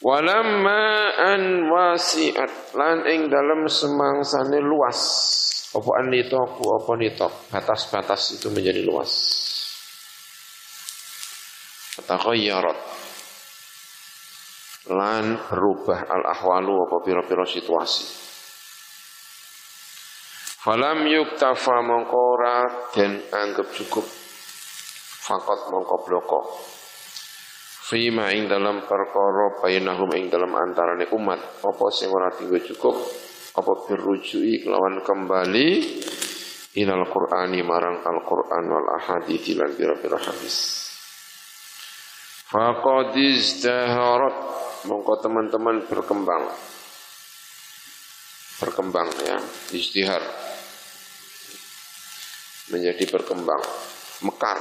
Walamma an wasi'at lan ing dalam semangsane luas. Apa anitoku apa nitok batas-batas itu menjadi luas. Fatakayyarat lan berubah al ahwalu apa pira-pira situasi. Falam yuktafa mongkora dan anggap cukup. Fakot mongko bloko. Fima ing dalam perkara bainahum ing dalam antarane umat. Apa sing ora tinggo cukup? Apa birrujui kelawan kembali? Ilal qur'ani marang al-qur'an wal ahadits lan pira-pira hadis. Faqad izdaharat mongko teman-teman berkembang berkembang ya istihar menjadi berkembang, mekar.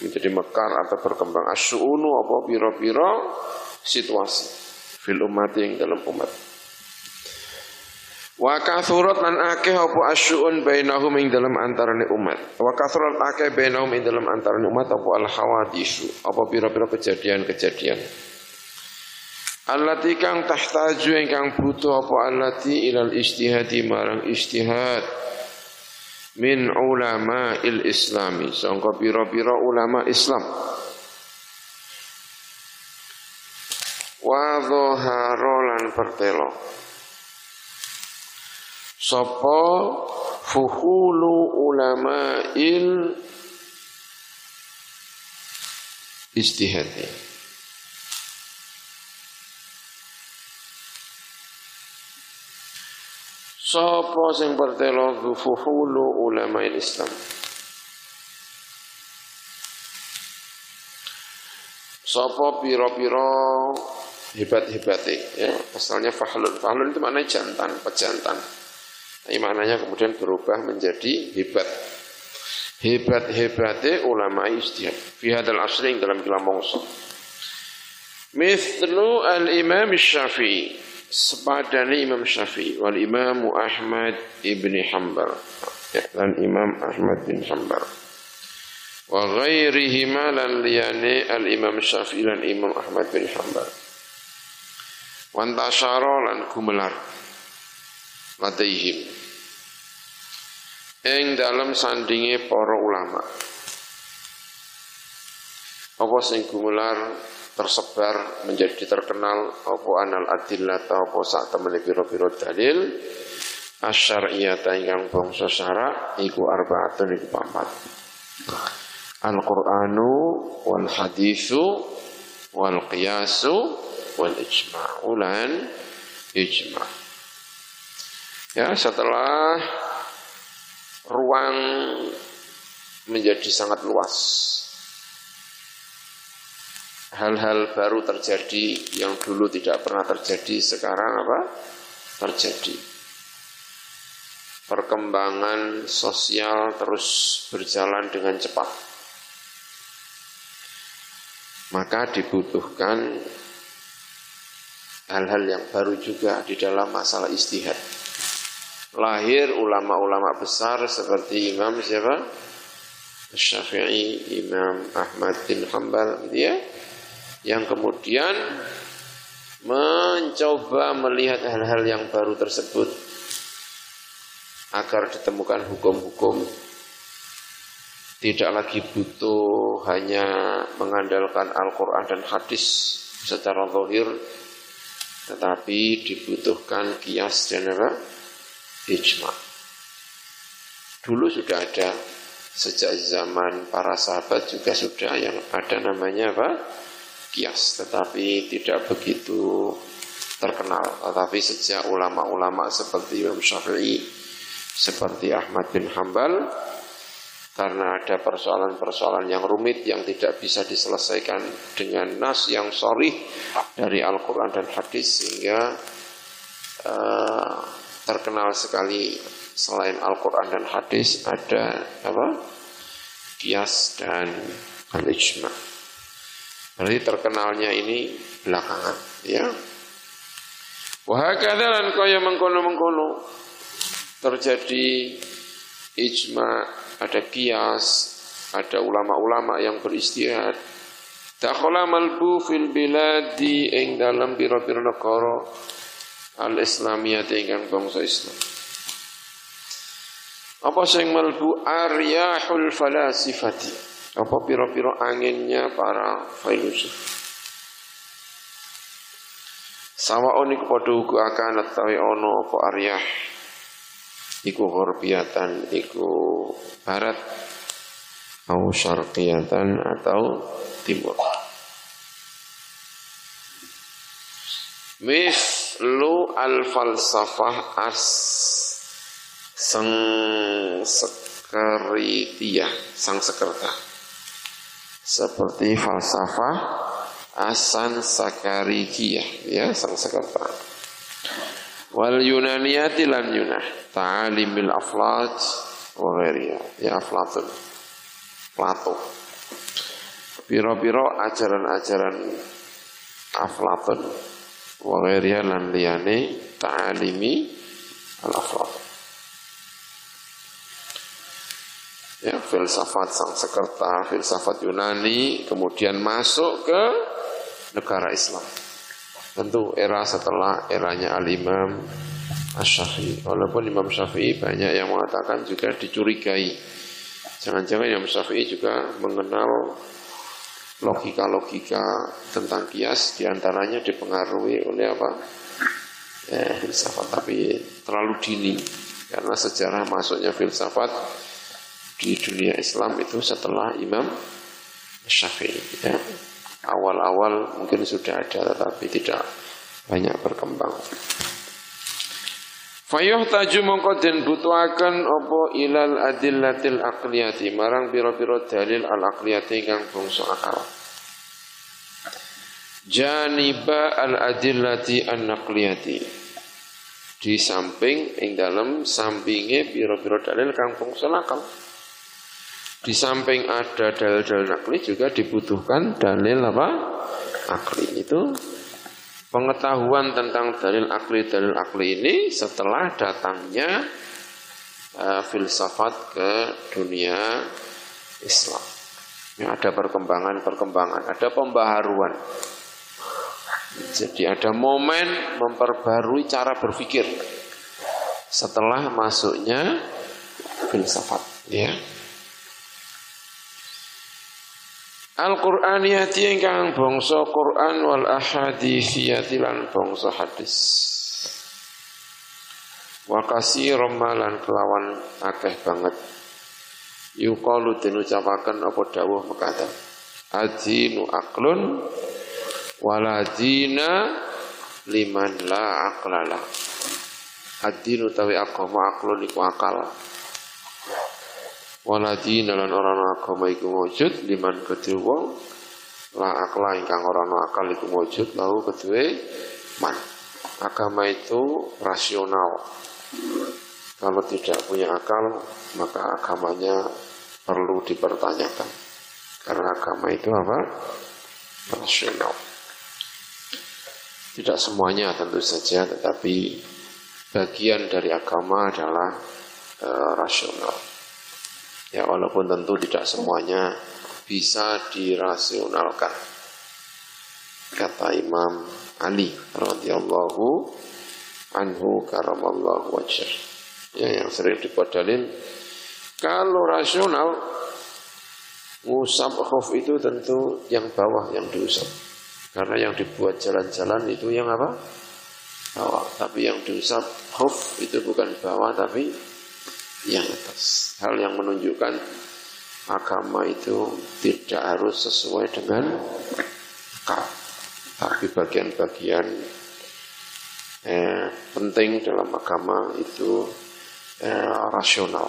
Menjadi mekar atau berkembang. Asy'unu apa piro-piro situasi fil umat yang dalam umat. Wa kathurat lan akeh apa asy'un bainahum ing dalam antarane umat. Wa kathurat akeh bainahum ing dalam antarane umat apa al hawadisu, apa piro-piro kejadian-kejadian. Allati kang tahtaju ingkang butuh apa? Allati ilal istihadi marang istihad min ulama il islami. Sangka pira-pira ulama Islam. Wa dhahara lan pertelo. Sapa fuhulu ulama il istihadi Sapa sing pertelo fuhulu ulama Islam. Sapa pira-pira hebat-hebate ya. Asalnya fahlun. Fahlun itu maknanya jantan, pejantan. Ini maknanya kemudian berubah menjadi hebat. Hebat-hebate ulama istihad. Fi hadal asri dalam kila mongso. Mithlu al-imam syafi'i sepadane Imam Syafi'i wal Imam Ahmad ibni Hanbal. Ya, dan Imam Ahmad bin Hanbal. Wa ghairihi lan liyane al Imam Syafi'i lan Imam Ahmad bin Hanbal. Wantasyara lan gumelar. Ladaihim ing dalam sandinge para ulama. Apa sing gumelar tersebar menjadi terkenal apa anal adillah apa sak temene pira-pira dalil asyariyata ingkang bangsa syarak iku arbaatun iku papat. Al-Qur'anu wal haditsu wal qiyasu wal ijma'u lan ijma' Ya setelah ruang menjadi sangat luas hal-hal baru terjadi yang dulu tidak pernah terjadi sekarang apa terjadi. Perkembangan sosial terus berjalan dengan cepat. Maka dibutuhkan hal-hal yang baru juga di dalam masalah istihad. Lahir ulama-ulama besar seperti Imam siapa? Syafi'i, Imam Ahmad bin Hanbal gitu ya. Yang kemudian mencoba melihat hal-hal yang baru tersebut agar ditemukan hukum-hukum tidak lagi butuh hanya mengandalkan Al-Quran dan hadis secara zahir tetapi dibutuhkan kias dan ijma. Dulu sudah ada sejak zaman para sahabat juga sudah yang ada namanya apa? Kias tetapi tidak begitu terkenal. Tetapi sejak ulama-ulama seperti Imam Syafi'i seperti Ahmad bin Hambal karena ada persoalan-persoalan yang rumit yang tidak bisa diselesaikan dengan nas yang sorry dari Al-Quran dan hadis sehingga uh, terkenal sekali selain Al-Quran dan hadis ada apa? Kias dan al-ijma' Berarti terkenalnya ini belakangan, ya. Wahakadha lan kaya mengkono-mengkono terjadi ijma, ada kias, ada ulama-ulama yang beristihad. Dakhala malbu fil biladi ing dalam biro-biro negara al-islamiyah ingkang bangsa Islam. Apa sing malbu aryahul falasifati? Apa piro-piro anginnya para filosof. Sawaon iku padha uga akan utawi ana apa aryah iku horbiatan iku barat atau syarqiyatan atau timur. Mislu al-falsafah as sang sekeritia, sang sekerta seperti falsafah Asan Sakarikiyah ya sang sekerta wal Yunaniyati lan Yunah. Ta'alimil aflat wa ya aflatun. Plato. Biro-biro ajaran-ajaran aflatun wa lan liyane ta'alimi al-aflat ya, filsafat sang sekerta, filsafat Yunani, kemudian masuk ke negara Islam. Tentu era setelah eranya Al-Imam Asy-Syafi'i. Walaupun Imam Syafi'i banyak yang mengatakan juga dicurigai. Jangan-jangan Imam Syafi'i juga mengenal logika-logika tentang kias di antaranya dipengaruhi oleh apa? Ya, filsafat tapi terlalu dini karena sejarah masuknya filsafat di dunia Islam itu setelah Imam Syafi'i. Ya. Awal-awal mungkin sudah ada tetapi tidak banyak berkembang. Fayuh taju mongko den opo ilal adillatil aqliyati marang biro-biro dalil al aqliyati kang bangsa akal. Janiba al adillati an naqliyati. Di samping ing dalam sampinge biro-biro dalil kang bangsa akal. Di samping ada dalil-dalil nakli juga dibutuhkan dalil apa? Akli itu pengetahuan tentang dalil akli dalil akli ini setelah datangnya uh, filsafat ke dunia Islam. Ya, ada perkembangan-perkembangan, ada pembaharuan. Jadi ada momen memperbarui cara berpikir setelah masuknya filsafat, ya. Al-Qur'aniyati ingkang bangsa Quran wal ahaditsiyati lan bangsa hadis. Wa kasirum lan kelawan akeh banget. Yuqalu den ucapaken apa dawuh mekata. Adinu aklun waladina liman la aqlala. Adinu tawi agama aklun iku akal waladina lan orang agama iku wujud liman kedhe wong la akla ingkang ora ana akal iku wujud lahu kedue man agama itu rasional. Kalau tidak punya akal, maka agamanya perlu dipertanyakan. Karena agama itu apa? Rasional. Tidak semuanya tentu saja, tetapi bagian dari agama adalah e, rasional. Ya walaupun tentu tidak semuanya bisa dirasionalkan. Kata Imam Ali radhiyallahu anhu karamallahu wajah. Ya yang sering dibuat dalil kalau rasional ngusap khuf itu tentu yang bawah yang diusap. Karena yang dibuat jalan-jalan itu yang apa? Bawah. Tapi yang diusap khuf itu bukan bawah tapi yang atas. Hal yang menunjukkan agama itu tidak harus sesuai dengan akal. Tapi bagian-bagian eh, penting dalam agama itu eh, rasional.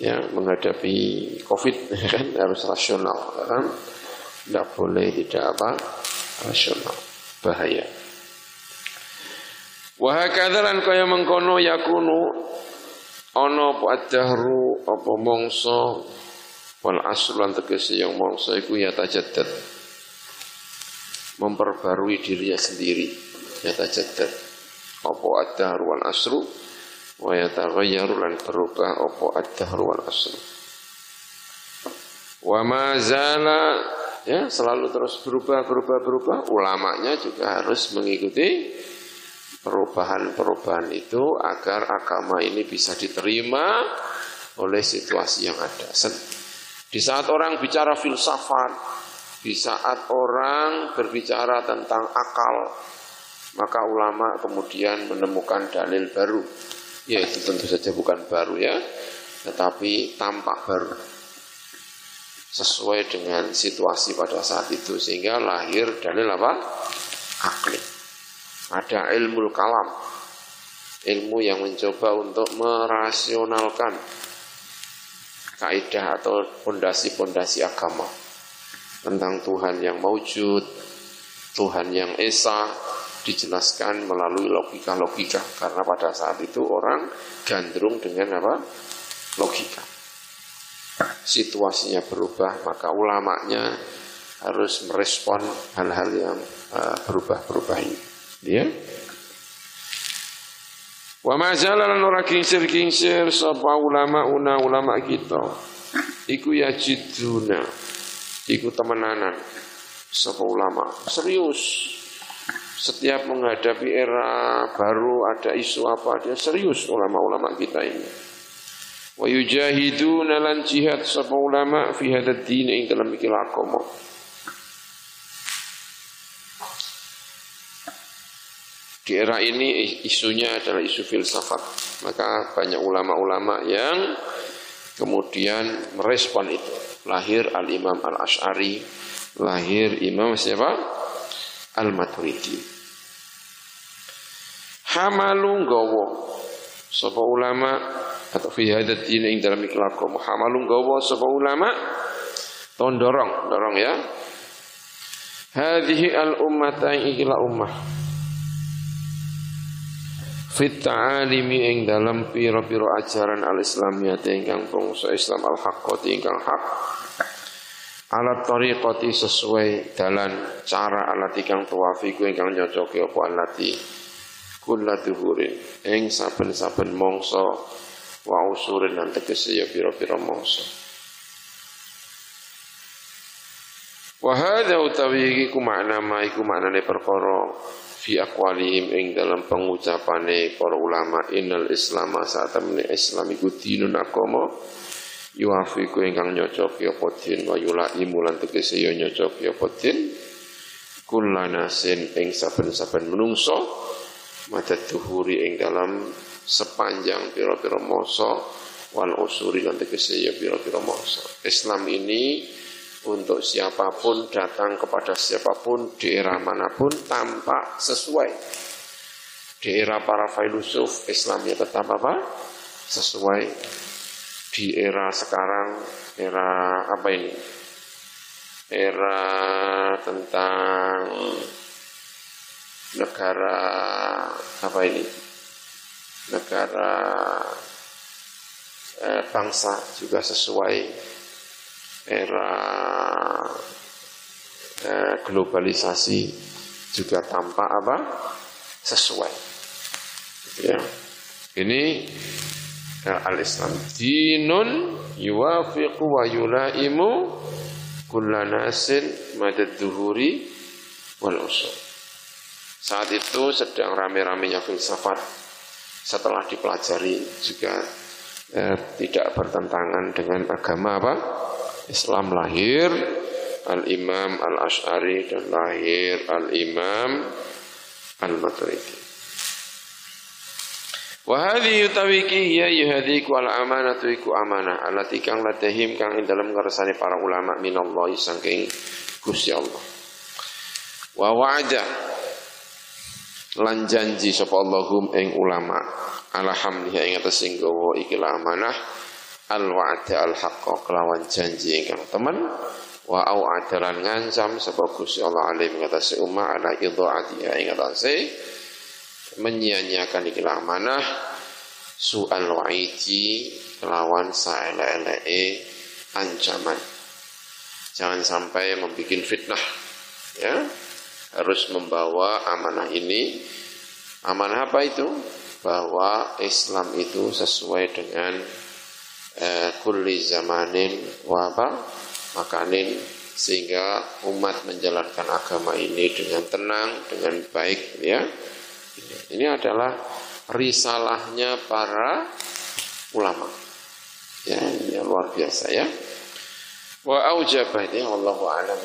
Ya, menghadapi COVID kan harus rasional, kan? Tidak boleh tidak apa rasional, bahaya. Wahakadalan kaya mengkono yakunu ana apa adahru apa mongso wal aslan tegese yang mongso iku ya tajaddad. Memperbarui dirinya sendiri ya tajaddad. Apa adahru wal asru wa yataghayyaru lan berubah apa adahru wal asru. Wa ma zala ya selalu terus berubah berubah berubah. Ulamanya juga harus mengikuti perubahan-perubahan itu agar agama ini bisa diterima oleh situasi yang ada. Di saat orang bicara filsafat, di saat orang berbicara tentang akal, maka ulama kemudian menemukan dalil baru. Ya itu tentu saja bukan baru ya, tetapi tampak baru. Sesuai dengan situasi pada saat itu sehingga lahir dalil apa? Akli. Ada ilmu kalam. Ilmu yang mencoba untuk merasionalkan kaidah atau pondasi-pondasi agama tentang Tuhan yang maujud, Tuhan yang esa dijelaskan melalui logika-logika karena pada saat itu orang gandrung dengan apa? logika. Situasinya berubah, maka ulamanya harus merespon hal-hal yang uh, berubah-berubah ini. Ya. Wa ma lan ora kingsir-kingsir sapa ulama una ulama kita. Iku ya jiduna. Iku temenanan sapa ulama. Serius. Setiap menghadapi era baru ada isu apa dia serius ulama-ulama kita ini. Wa yujahiduna lan jihad sapa ulama fi hadad din ing dalam iki agama. Di era ini isunya adalah isu filsafat. Maka banyak ulama-ulama yang kemudian merespon itu. Lahir Al-Imam Al-Ash'ari, lahir Imam siapa? Al-Maturidi. Hamalung gowo. Sapa ulama atau fi hadat ini ing dalam iklakom. Hamalung gowo sapa ulama tondorong, dorong ya. Hadhihi al-ummata ikilah ummah fit ta'alimi ing dalam piro-piro ajaran al-islamiyah ingkang bangsa Islam al-haqqati ingkang hak. Alat tariqati sesuai dalan cara alat tuwafiku ingkang nyocoki apa alati. Ing saben-saben mongso wa usurin lan tegese ya piro-piro mongso wa hadza utawi iku makna ma iku fi aqwalihim ing dalam pengucapane para ulama innal islam saat temene islam iku dinun agama yuafiku ingkang nyocok ya din wa yulaimu lan tegese ya nyocok ya din kullanasin ing saben-saben menungso madad tuhuri ing dalam sepanjang pira-pira masa wal usuri lan tegese ya pira-pira masa Islam ini untuk siapa pun datang kepada siapa pun di era mana pun tampak sesuai. Di era para filosof Islamnya tetap apa? Sesuai. Di era sekarang, era apa ini? Era tentang negara apa ini? Negara eh, bangsa juga sesuai era eh, globalisasi juga tampak apa? sesuai. Ya. Ini eh, al-Islam dinun yuwafiqu wa yulaimu kulla nasin madad duhuri wal usul. Saat itu sedang rame-ramenya filsafat setelah dipelajari juga eh, tidak bertentangan dengan agama apa? Islam lahir Al-Imam Al-Ash'ari dan lahir Al-Imam Al-Maturidi. Wa hadhi yutawiki ya yuhadhi al amanatu iku amanah alati kang ladahim kang ing dalem ngersane para ulama minallahi saking Gusti Allah. Wa wa'ada lan janji sapa Allahum ing ulama alhamdulillah ing atas sing gawa iki amanah al wa'da al haqqa kelawan janji ingkang temen. Wa au adalan ngancam sapa Gusti Allah alim ing atas umat ala idhaatiha ing atas menyia-nyiakan ikilah amanah su'al wa'idi lawan saele-ele ancaman. Jangan sampai membuat fitnah ya. Harus membawa amanah ini. Amanah apa itu? Bahwa Islam itu sesuai dengan eh, kulli zamanin wa apa makanin sehingga umat menjalankan agama ini dengan tenang dengan baik ya ini adalah risalahnya para ulama. Ya, ini luar biasa ya. Wa aujabah ini Allahu a'lam.